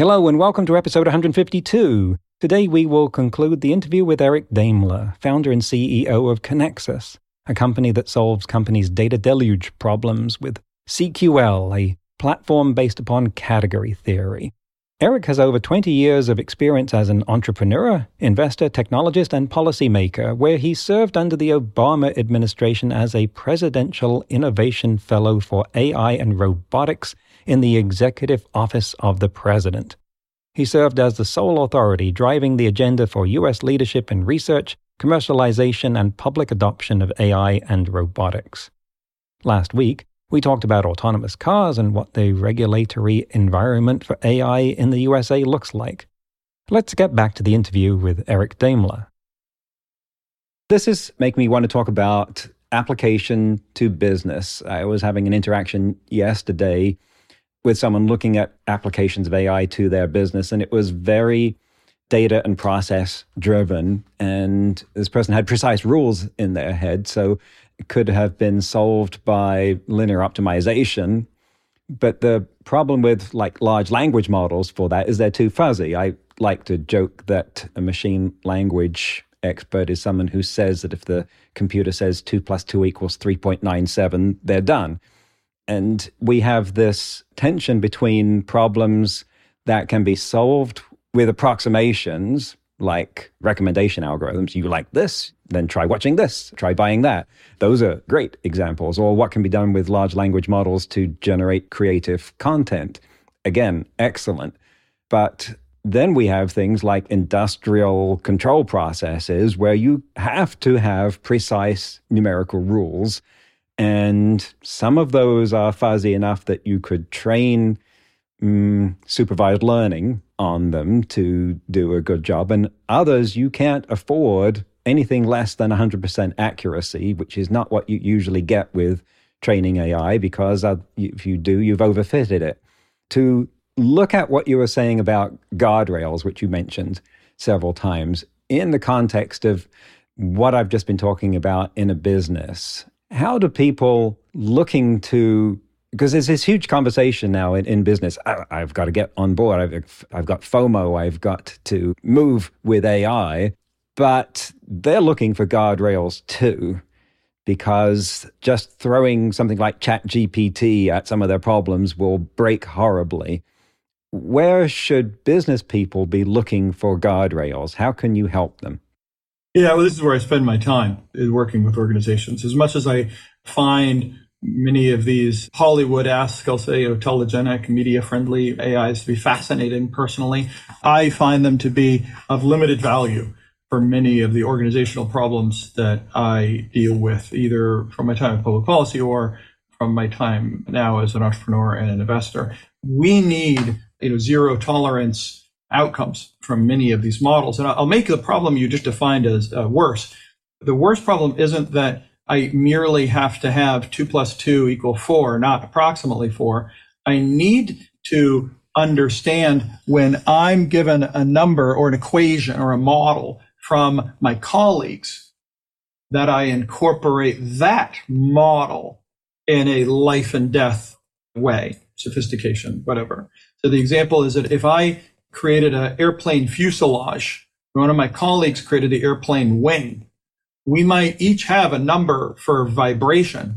Hello, and welcome to episode 152. Today we will conclude the interview with Eric Daimler, founder and CEO of Conexus, a company that solves companies' data deluge problems with CQL, a platform based upon category theory. Eric has over 20 years of experience as an entrepreneur, investor, technologist, and policymaker, where he served under the Obama administration as a Presidential Innovation Fellow for AI and Robotics in the Executive Office of the President. He served as the sole authority driving the agenda for U.S. leadership in research, commercialization, and public adoption of AI and robotics. Last week, we talked about autonomous cars and what the regulatory environment for AI in the USA looks like. Let's get back to the interview with Eric Daimler. This is make me want to talk about application to business. I was having an interaction yesterday with someone looking at applications of AI to their business, and it was very data and process driven. And this person had precise rules in their head, so it could have been solved by linear optimization. But the problem with like large language models for that is they're too fuzzy. I like to joke that a machine language expert is someone who says that if the computer says 2 plus 2 equals 3.97, they're done. And we have this tension between problems that can be solved with approximations like recommendation algorithms. You like this, then try watching this, try buying that. Those are great examples. Or what can be done with large language models to generate creative content. Again, excellent. But then we have things like industrial control processes where you have to have precise numerical rules and some of those are fuzzy enough that you could train mm, supervised learning on them to do a good job. And others, you can't afford anything less than 100% accuracy, which is not what you usually get with training AI, because if you do, you've overfitted it. To look at what you were saying about guardrails, which you mentioned several times, in the context of what I've just been talking about in a business how do people looking to because there's this huge conversation now in, in business. I, have got to get on board. I've, I've got FOMO. I've got to move with AI. But they're looking for guardrails too, because just throwing something like ChatGPT at some of their problems will break horribly. Where should business people be looking for guardrails? How can you help them? Yeah, well, this is where I spend my time is working with organizations. As much as I find many of these Hollywood-esque, I'll say, you know, telegenic, media-friendly AIs to be fascinating personally, I find them to be of limited value for many of the organizational problems that I deal with, either from my time in public policy or from my time now as an entrepreneur and an investor. We need, you know, zero tolerance outcomes from many of these models. And I'll make the problem you just defined as uh, worse. The worst problem isn't that I merely have to have two plus two equal four, not approximately four. I need to understand when I'm given a number or an equation or a model from my colleagues that I incorporate that model in a life and death way, sophistication, whatever. So the example is that if I created an airplane fuselage. One of my colleagues created the airplane wing. We might each have a number for vibration.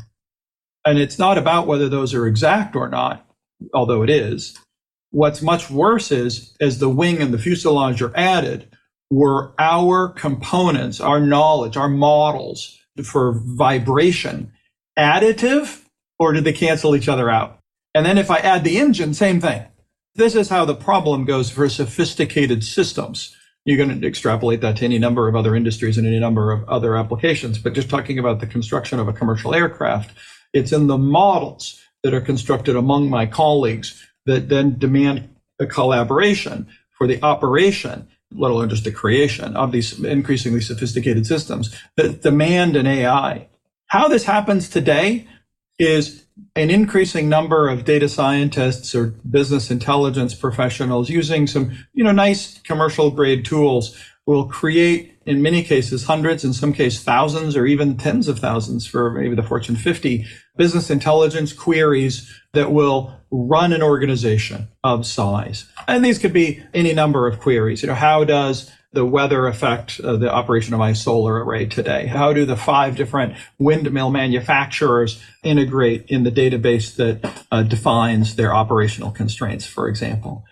And it's not about whether those are exact or not, although it is. What's much worse is as the wing and the fuselage are added, were our components, our knowledge, our models for vibration additive or did they cancel each other out? And then if I add the engine, same thing. This is how the problem goes for sophisticated systems. You're going to extrapolate that to any number of other industries and any number of other applications. But just talking about the construction of a commercial aircraft, it's in the models that are constructed among my colleagues that then demand a collaboration, for the operation, let alone just the creation of these increasingly sophisticated systems that demand an AI. How this happens today is an increasing number of data scientists or business intelligence professionals using some, you know, nice commercial grade tools will create in many cases hundreds, in some cases thousands or even tens of thousands for maybe the Fortune 50 business intelligence queries that will run an organization of size. And these could be any number of queries. You know, how does the weather affect uh, the operation of my solar array today? How do the five different windmill manufacturers integrate in the database that uh, defines their operational constraints, for example?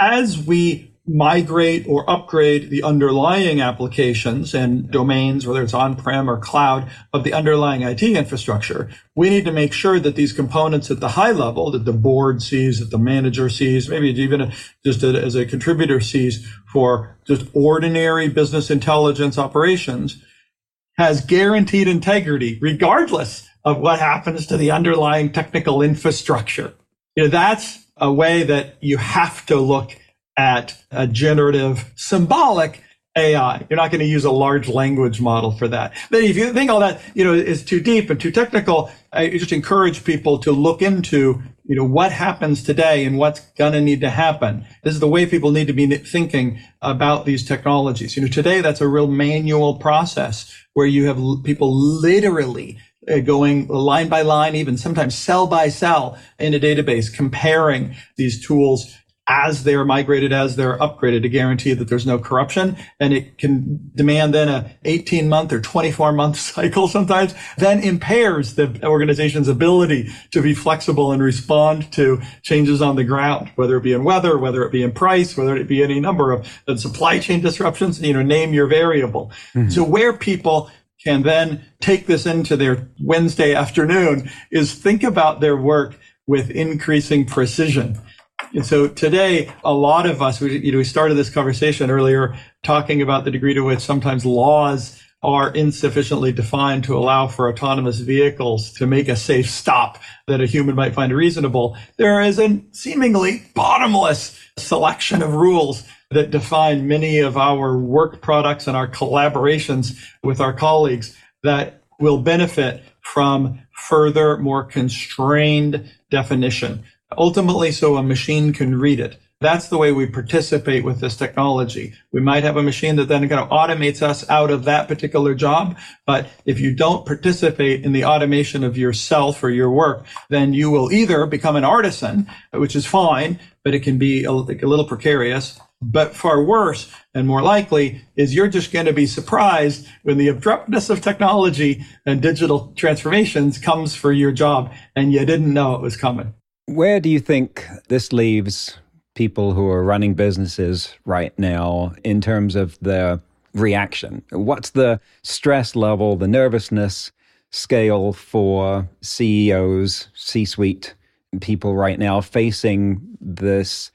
As we migrate or upgrade the underlying applications and domains, whether it's on-prem or cloud of the underlying IT infrastructure, we need to make sure that these components at the high level that the board sees, that the manager sees, maybe even just as a contributor sees for just ordinary business intelligence operations has guaranteed integrity regardless of what happens to the underlying technical infrastructure. You know, that's a way that you have to look at a generative symbolic AI. You're not going to use a large language model for that. But if you think all that, you know, is too deep and too technical, I just encourage people to look into, you know, what happens today and what's going to need to happen. This is the way people need to be thinking about these technologies. You know, today that's a real manual process where you have people literally uh, going line by line, even sometimes cell by cell in a database, comparing these tools as they're migrated, as they're upgraded to guarantee that there's no corruption. And it can demand then a 18 month or 24 month cycle sometimes, then impairs the organization's ability to be flexible and respond to changes on the ground, whether it be in weather, whether it be in price, whether it be any number of supply chain disruptions, you know, name your variable. Mm-hmm. So where people can then take this into their Wednesday afternoon is think about their work with increasing precision and so today, a lot of us, we, you know, we started this conversation earlier talking about the degree to which sometimes laws are insufficiently defined to allow for autonomous vehicles to make a safe stop that a human might find reasonable. There is a seemingly bottomless selection of rules that define many of our work products and our collaborations with our colleagues that will benefit from further, more constrained definition ultimately so a machine can read it. That's the way we participate with this technology. We might have a machine that then kind of automates us out of that particular job. But if you don't participate in the automation of yourself or your work, then you will either become an artisan, which is fine, but it can be a, a little precarious. But far worse and more likely is you're just going to be surprised when the abruptness of technology and digital transformations comes for your job and you didn't know it was coming. Where do you think this leaves people who are running businesses right now in terms of their reaction? What's the stress level, the nervousness scale for CEOs, C suite people right now facing this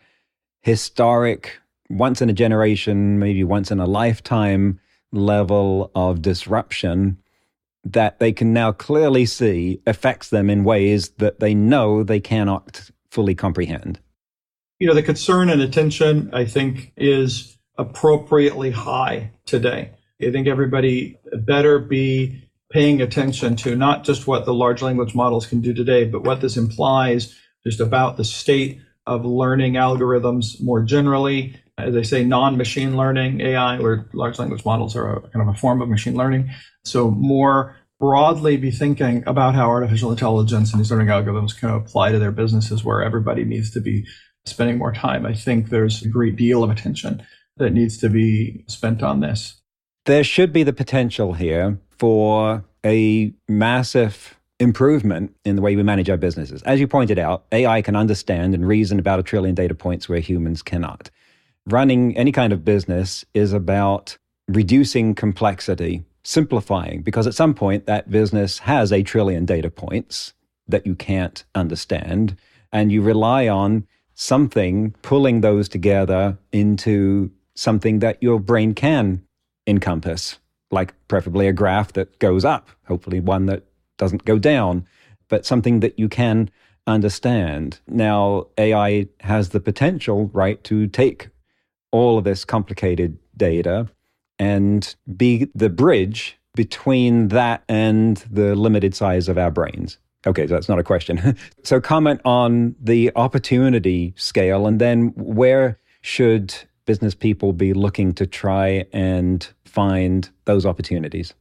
historic, once in a generation, maybe once in a lifetime level of disruption that they can now clearly see affects them in ways that they know they cannot fully comprehend. You know, the concern and attention, I think, is appropriately high today. I think everybody better be paying attention to not just what the large language models can do today, but what this implies just about the state of learning algorithms more generally. As they say, non machine learning, AI, where large language models are a, kind of a form of machine learning. So more broadly be thinking about how artificial intelligence and these learning algorithms can apply to their businesses where everybody needs to be spending more time. I think there's a great deal of attention that needs to be spent on this. There should be the potential here for a massive improvement in the way we manage our businesses. As you pointed out, AI can understand and reason about a trillion data points where humans cannot. Running any kind of business is about reducing complexity simplifying because at some point that business has a trillion data points that you can't understand and you rely on something pulling those together into something that your brain can encompass like preferably a graph that goes up hopefully one that doesn't go down but something that you can understand. Now, AI has the potential, right, to take all of this complicated data and be the bridge between that and the limited size of our brains. Okay, so that's not a question. so, comment on the opportunity scale and then where should business people be looking to try and find those opportunities?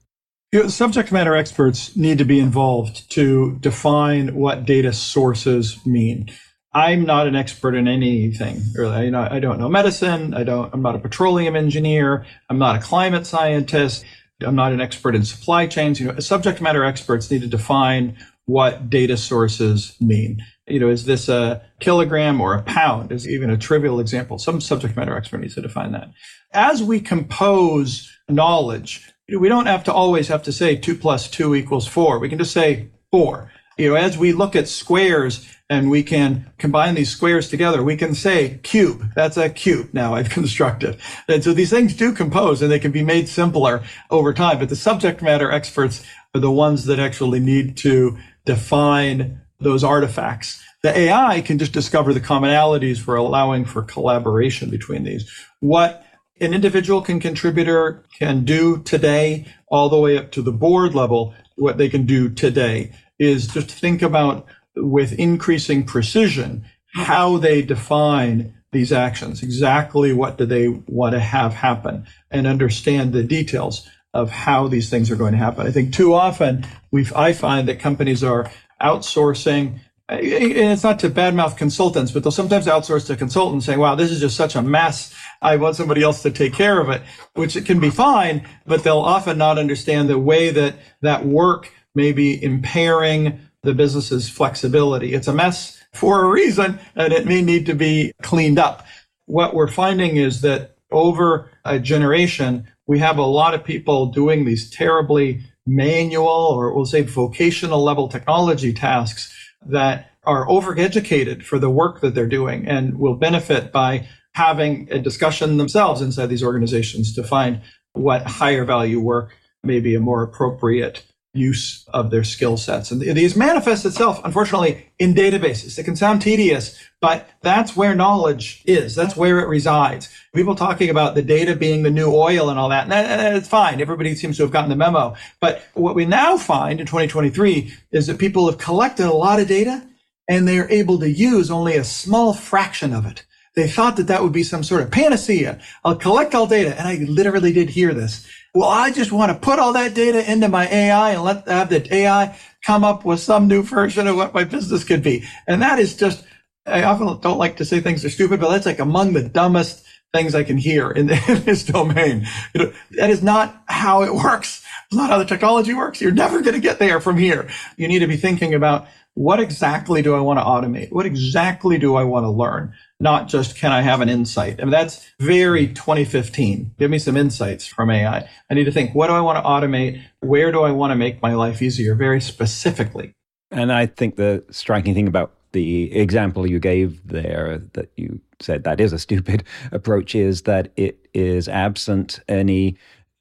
You know, subject matter experts need to be involved to define what data sources mean. I'm not an expert in anything really. I don't know medicine. I don't. I'm not a petroleum engineer. I'm not a climate scientist. I'm not an expert in supply chains. You know, subject matter experts need to define what data sources mean. You know, is this a kilogram or a pound? Is even a trivial example. Some subject matter expert needs to define that. As we compose knowledge, we don't have to always have to say two plus two equals four. We can just say four. You know, as we look at squares and we can combine these squares together, we can say cube. That's a cube now I've constructed. And so these things do compose and they can be made simpler over time. But the subject matter experts are the ones that actually need to define those artifacts. The AI can just discover the commonalities for allowing for collaboration between these. What an individual can contributor can do today, all the way up to the board level, what they can do today is just think about with increasing precision how they define these actions. Exactly what do they want to have happen and understand the details of how these things are going to happen. I think too often we I find that companies are outsourcing and it's not to badmouth consultants, but they'll sometimes outsource to consultants saying, wow, this is just such a mess. I want somebody else to take care of it, which it can be fine, but they'll often not understand the way that that work may be impairing the business's flexibility. It's a mess for a reason, and it may need to be cleaned up. What we're finding is that over a generation, we have a lot of people doing these terribly manual or we'll say vocational level technology tasks that are overeducated for the work that they're doing and will benefit by having a discussion themselves inside these organizations to find what higher value work may be a more appropriate use of their skill sets. And these manifest itself, unfortunately, in databases. It can sound tedious, but that's where knowledge is. That's where it resides. People talking about the data being the new oil and all that, and it's fine. Everybody seems to have gotten the memo. But what we now find in 2023 is that people have collected a lot of data and they're able to use only a small fraction of it. They thought that that would be some sort of panacea. I'll collect all data. And I literally did hear this. Well, I just want to put all that data into my AI and let have the AI come up with some new version of what my business could be. And that is just, I often don't like to say things are stupid, but that's like among the dumbest things I can hear in, this domain. You know, that is not how it works. It's not how the technology works. You're never going to get there from here. You need to be thinking about what exactly do I want to automate? What exactly do I want to learn? Not just can I have an insight? I mean, that's very 2015. Give me some insights from AI. I need to think, what do I want to automate? Where do I want to make my life easier? Very specifically. And I think the striking thing about the example you gave there that you said that is a stupid approach is that it is absent any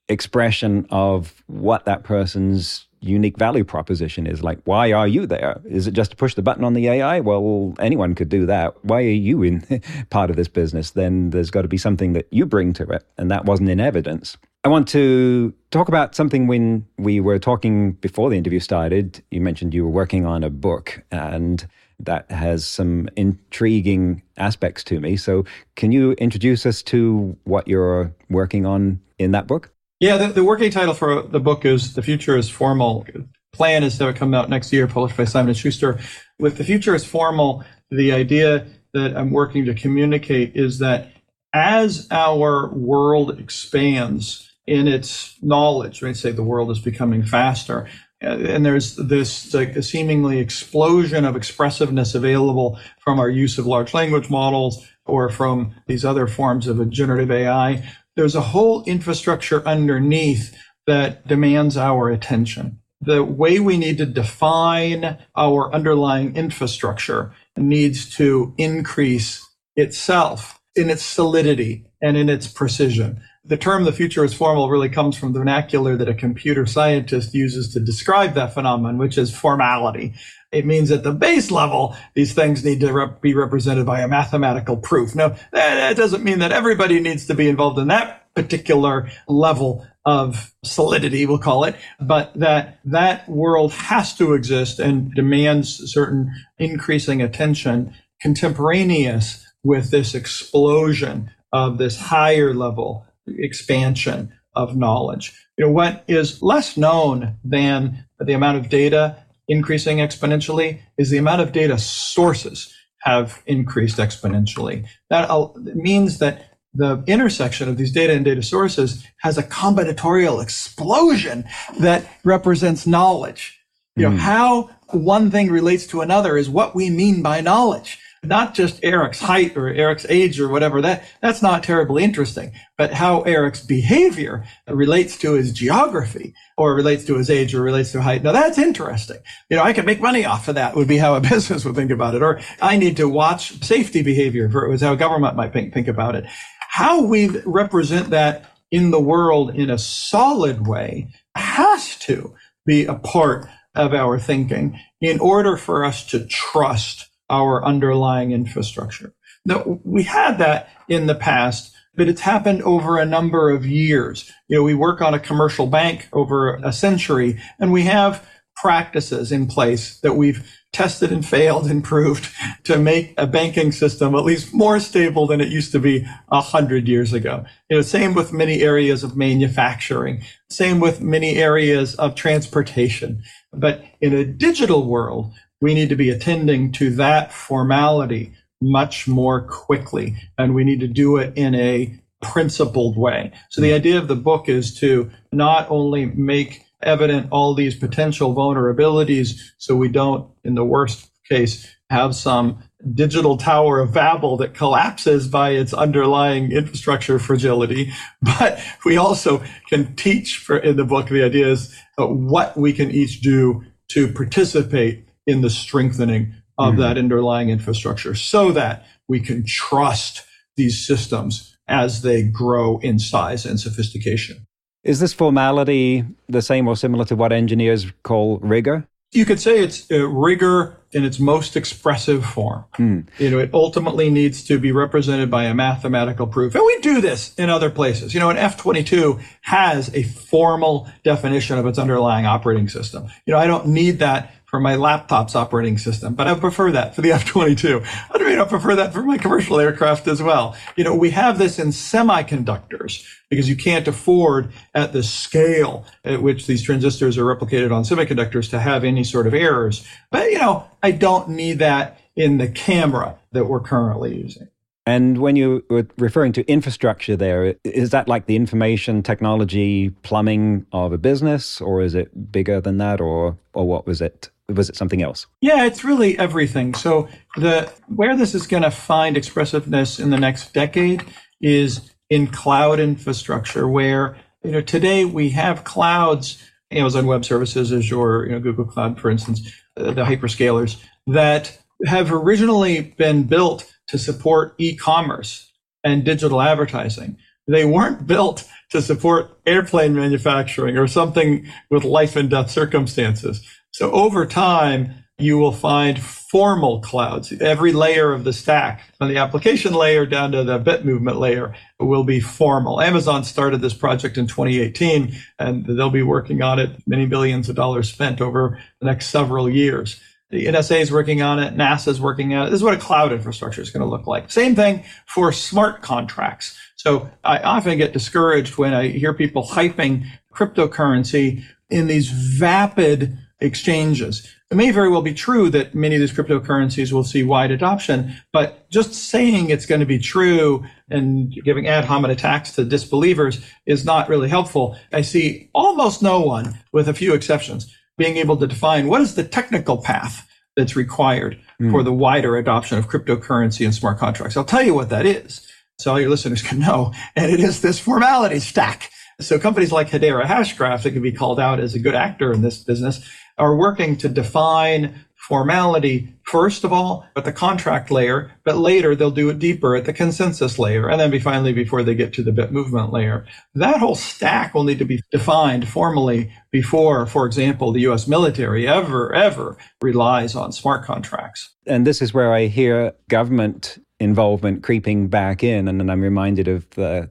expression of what that person's unique value proposition is. Like, why are you there? Is it just to push the button on the AI? Well, anyone could do that. Why are you in part of this business? Then there's got to be something that you bring to it. And that wasn't in evidence. I want to talk about something when we were talking before the interview started. You mentioned you were working on a book and that has some intriguing aspects to me. So, can you introduce us to what you're working on in that book? Yeah, the, the working title for the book is "The Future Is Formal." Plan is to have it come out next year, published by Simon and Schuster. With "The Future Is Formal," the idea that I'm working to communicate is that as our world expands in its knowledge, right? Say the world is becoming faster, uh, and there's this like, seemingly explosion of expressiveness available from our use of large language models or from these other forms of generative AI there's a whole infrastructure underneath that demands our attention. The way we need to define our underlying infrastructure needs to increase itself in its solidity and in its precision. The term the future is formal really comes from the vernacular that a computer scientist uses to describe that phenomenon, which is formality. It means at the base level, these things need to rep- be represented by a mathematical proof. Now, that doesn't mean that everybody needs to be involved in that particular level of solidity, we'll call it, but that that world has to exist and demands certain increasing attention contemporaneous with this explosion of this higher level expansion of knowledge. You know, what is less known than the amount of data increasing exponentially is the amount of data sources have increased exponentially. That means that the intersection of these data and data sources has a combinatorial explosion that represents knowledge. You know, mm. how one thing relates to another is what we mean by knowledge not just Eric's height or Eric's age or whatever. That that's not terribly interesting, but how Eric's behavior relates to his geography or relates to his age or relates to height. Now that's interesting. You know, I can make money off of that would be how a business would think about it. Or I need to watch safety behavior for was how government might think, think about it. How we represent that in the world in a solid way has to be a part of our thinking in order for us to trust our underlying infrastructure. Now, we had that in the past, but it's happened over a number of years. You know, we work on a commercial bank over a century, and we have practices in place that we've tested and failed and proved to make a banking system at least more stable than it used to be a hundred years ago. You know, same with many areas of manufacturing, same with many areas of transportation. But in a digital world, we need to be attending to that formality much more quickly. And we need to do it in a principled way. So the mm. idea of the book is to not only make evident all these potential vulnerabilities so we don't, in the worst case, have some digital tower of Babel that collapses by its underlying infrastructure fragility. But we also can teach for, in the book, the idea is what we can each do to participate in the strengthening of mm-hmm. that underlying infrastructure so that we can trust these systems as they grow in size and sophistication. Is this formality the same or similar to what engineers call rigor? You could say it's uh, rigor in its most expressive form. Hmm. You know, it ultimately needs to be represented by a mathematical proof. And we do this in other places. You know, an F-22 has a formal definition of its underlying operating system. You know, I don't need that for my laptop's operating system, but I prefer that for the F-22. I mean, I prefer that for my commercial aircraft as well. You know, we have this in semiconductors because you can't afford at the scale at which these transistors are replicated on semiconductors to have any sort of errors. But, you know, I don't need that in the camera that we're currently using. And when you were referring to infrastructure there, is that like the information technology plumbing of a business, or is it bigger than that, or or what was it? Was it something else? Yeah, it's really everything. So the where this is going to find expressiveness in the next decade is in cloud infrastructure, where you know today we have clouds, Amazon Web Services, Azure, you know, Google Cloud, for instance, uh, the hyperscalers that have originally been built to support e-commerce and digital advertising. They weren't built to support airplane manufacturing or something with life and death circumstances. So over time, you will find formal clouds. Every layer of the stack, from the application layer down to the bit movement layer, will be formal. Amazon started this project in 2018, and they'll be working on it, many billions of dollars spent over the next several years. The NSA is working on it, NASA is working on it. This is what a cloud infrastructure is going to look like. Same thing for smart contracts. So I often get discouraged when I hear people hyping cryptocurrency in these vapid exchanges. It may very well be true that many of these cryptocurrencies will see wide adoption, but just saying it's going to be true and giving ad hominem attacks to disbelievers is not really helpful. I see almost no one, with a few exceptions, being able to define what is the technical path that's required mm. for the wider adoption of cryptocurrency and smart contracts. I'll tell you what that is. So all your listeners can know. And it is this formality stack. So companies like Hedera Hashgraph that can be called out as a good actor in this business are working to define formality, first of all, at the contract layer, but later they'll do it deeper at the consensus layer, and then be finally before they get to the bit movement layer. That whole stack will need to be defined formally before, for example, the US military ever, ever relies on smart contracts. And this is where I hear government involvement creeping back in, and then I'm reminded of the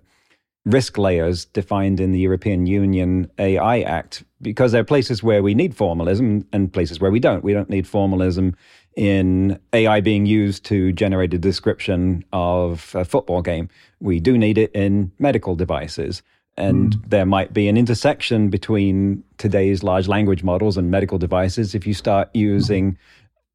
risk layers defined in the European Union AI Act, because there are places where we need formalism and places where we don't. We don't need formalism in AI being used to generate a description of a football game. We do need it in medical devices. And mm. there might be an intersection between today's large language models and medical devices if you start using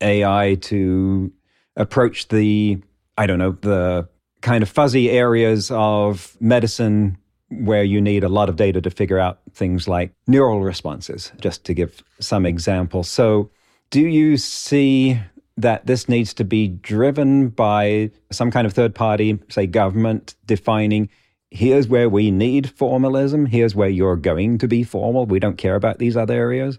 AI to approach the, I don't know, the kind of fuzzy areas of medicine where you need a lot of data to figure out things like neural responses, just to give some examples. So, do you see that this needs to be driven by some kind of third party, say government, defining here's where we need formalism, here's where you're going to be formal, we don't care about these other areas?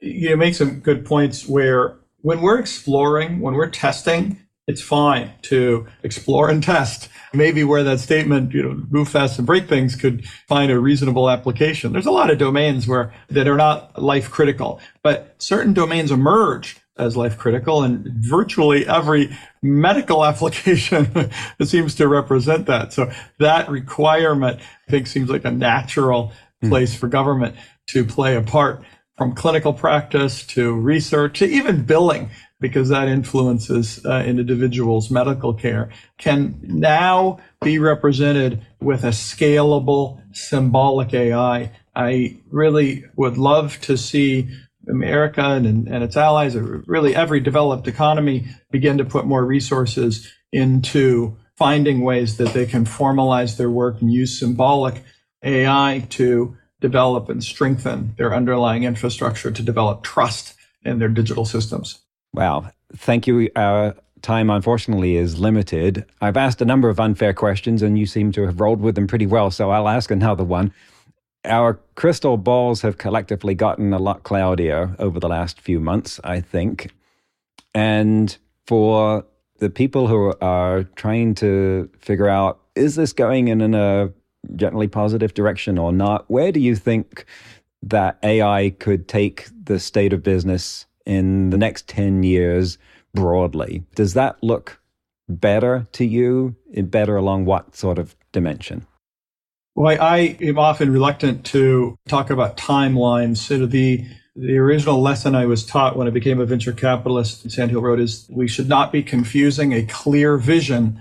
You make some good points where when we're exploring, when we're testing, it's fine to explore and test. Maybe where that statement, you know, move fast and break things could find a reasonable application. There's a lot of domains where that are not life critical, but certain domains emerge as life critical and virtually every medical application seems to represent that. So that requirement, I think, seems like a natural hmm. place for government to play a part from clinical practice to research to even billing because that influences uh, an individual's medical care, can now be represented with a scalable, symbolic AI. I really would love to see America and, and its allies, or really every developed economy, begin to put more resources into finding ways that they can formalize their work and use symbolic AI to develop and strengthen their underlying infrastructure to develop trust in their digital systems. Wow. Thank you. Our time, unfortunately, is limited. I've asked a number of unfair questions, and you seem to have rolled with them pretty well. So I'll ask another one. Our crystal balls have collectively gotten a lot cloudier over the last few months, I think. And for the people who are trying to figure out is this going in, in a generally positive direction or not, where do you think that AI could take the state of business in the next 10 years broadly. Does that look better to you? Eh, better along what sort of dimension? Well, I am often reluctant to talk about timelines. Of the the original lesson I was taught when I became a venture capitalist in Sand Hill Road is we should not be confusing a clear vision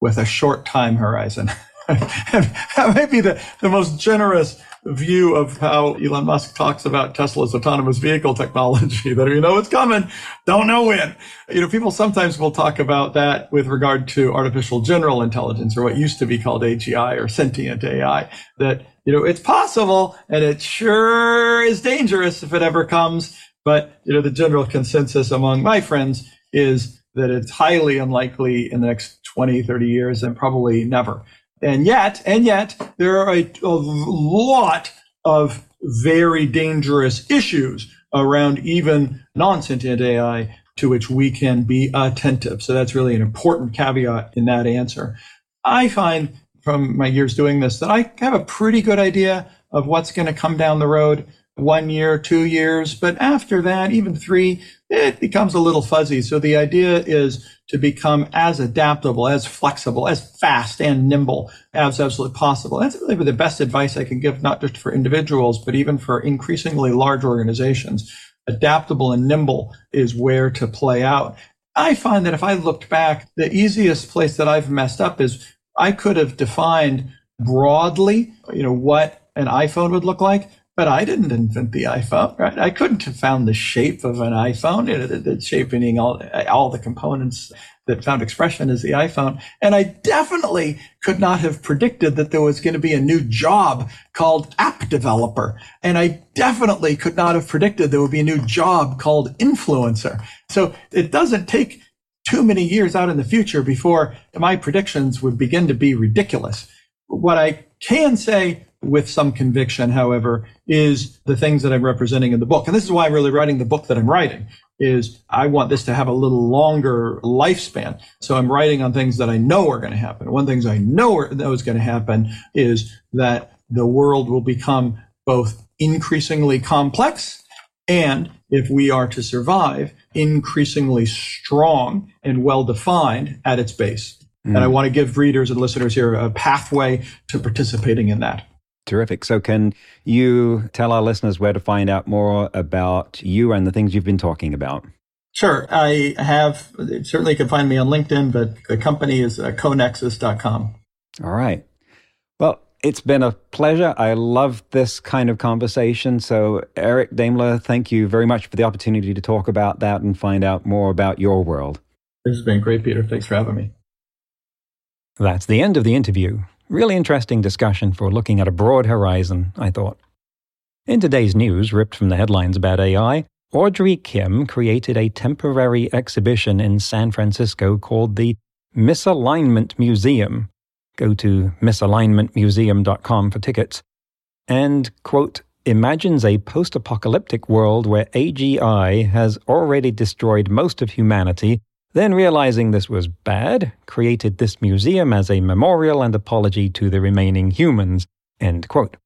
with a short time horizon. that might be the, the most generous view of how Elon Musk talks about Tesla's autonomous vehicle technology that you know it's coming, don't know when. You know, people sometimes will talk about that with regard to artificial general intelligence or what used to be called AGI or sentient AI that, you know, it's possible and it sure is dangerous if it ever comes. But, you know, the general consensus among my friends is that it's highly unlikely in the next 20, 30 years and probably never. And yet, and yet, there are a, a lot of very dangerous issues around even non-sentient AI to which we can be attentive. So that's really an important caveat in that answer. I find from my years doing this that I have a pretty good idea of what's going to come down the road one year, two years, but after that, even three, it becomes a little fuzzy. So the idea is to become as adaptable, as flexible, as fast and nimble as absolutely possible. That's really the best advice I can give, not just for individuals, but even for increasingly large organizations. Adaptable and nimble is where to play out. I find that if I looked back, the easiest place that I've messed up is I could have defined broadly, you know, what an iPhone would look like, but I didn't invent the iPhone, right? I couldn't have found the shape of an iPhone, you know, the, the shape meaning all, all the components that found expression as the iPhone. And I definitely could not have predicted that there was going to be a new job called app developer. And I definitely could not have predicted there would be a new job called influencer. So it doesn't take too many years out in the future before my predictions would begin to be ridiculous. What I can say with some conviction, however, is the things that I'm representing in the book. And this is why I'm really writing the book that I'm writing. is I want this to have a little longer lifespan. So I'm writing on things that I know are going to happen. One of the things I know, are, is going to happen is that the world will become both increasingly complex and if we are to survive, increasingly strong and well defined at its base. Mm. And I want to give readers and listeners here a pathway to participating in that. Terrific. So, can you tell our listeners where to find out more about you and the things you've been talking about? Sure. I have, certainly you can find me on LinkedIn, but the company is uh, conexus.com. All right. Well, it's been a pleasure. I love this kind of conversation. So, Eric Daimler, thank you very much for the opportunity to talk about that and find out more about your world. This has been great, Peter. Thanks for having me. That's the end of the interview. Really interesting discussion for looking at a broad horizon, I thought. In today's news, ripped from the headlines about AI, Audrey Kim created a temporary exhibition in San Francisco called the Misalignment Museum. Go to misalignmentmuseum.com for tickets. And, quote, imagines a post apocalyptic world where AGI has already destroyed most of humanity then, realizing this was bad, created this museum as a memorial and apology to the remaining humans. End quote.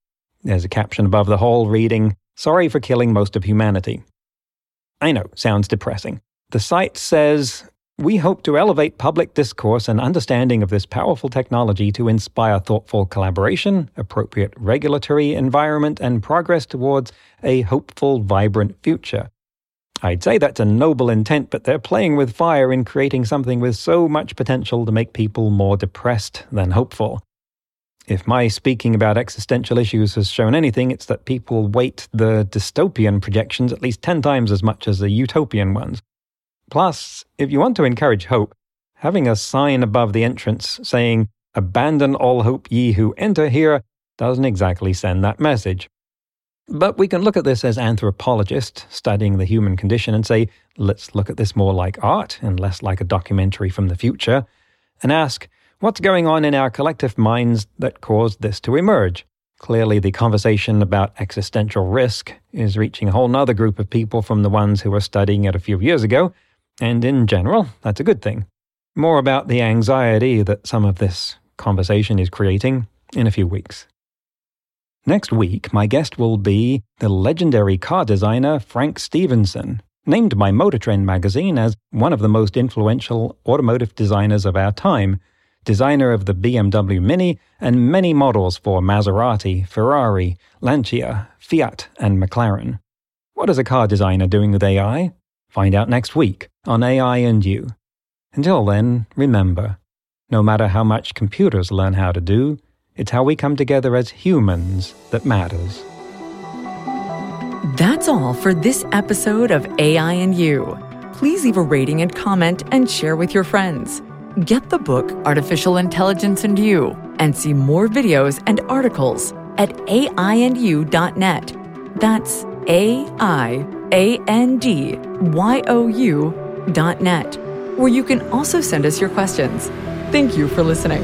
There's a caption above the whole reading, Sorry for killing most of humanity. I know, sounds depressing. The site says, We hope to elevate public discourse and understanding of this powerful technology to inspire thoughtful collaboration, appropriate regulatory environment, and progress towards a hopeful, vibrant future. I'd say that's a noble intent, but they're playing with fire in creating something with so much potential to make people more depressed than hopeful. If my speaking about existential issues has shown anything, it's that people weight the dystopian projections at least 10 times as much as the utopian ones. Plus, if you want to encourage hope, having a sign above the entrance saying, Abandon all hope ye who enter here, doesn't exactly send that message. But we can look at this as anthropologists studying the human condition and say, let's look at this more like art and less like a documentary from the future, and ask, what's going on in our collective minds that caused this to emerge? Clearly, the conversation about existential risk is reaching a whole nother group of people from the ones who were studying it a few years ago, and in general, that's a good thing. More about the anxiety that some of this conversation is creating in a few weeks. Next week, my guest will be the legendary car designer Frank Stephenson, named by Motor Trend magazine as one of the most influential automotive designers of our time, designer of the BMW Mini and many models for Maserati, Ferrari, Lancia, Fiat, and McLaren. What is a car designer doing with AI? Find out next week on AI and You. Until then, remember no matter how much computers learn how to do, it's how we come together as humans that matters. That's all for this episode of AI and You. Please leave a rating and comment and share with your friends. Get the book Artificial Intelligence and You and see more videos and articles at aiandyou.net. That's A I A N D Y O U dot net, where you can also send us your questions. Thank you for listening.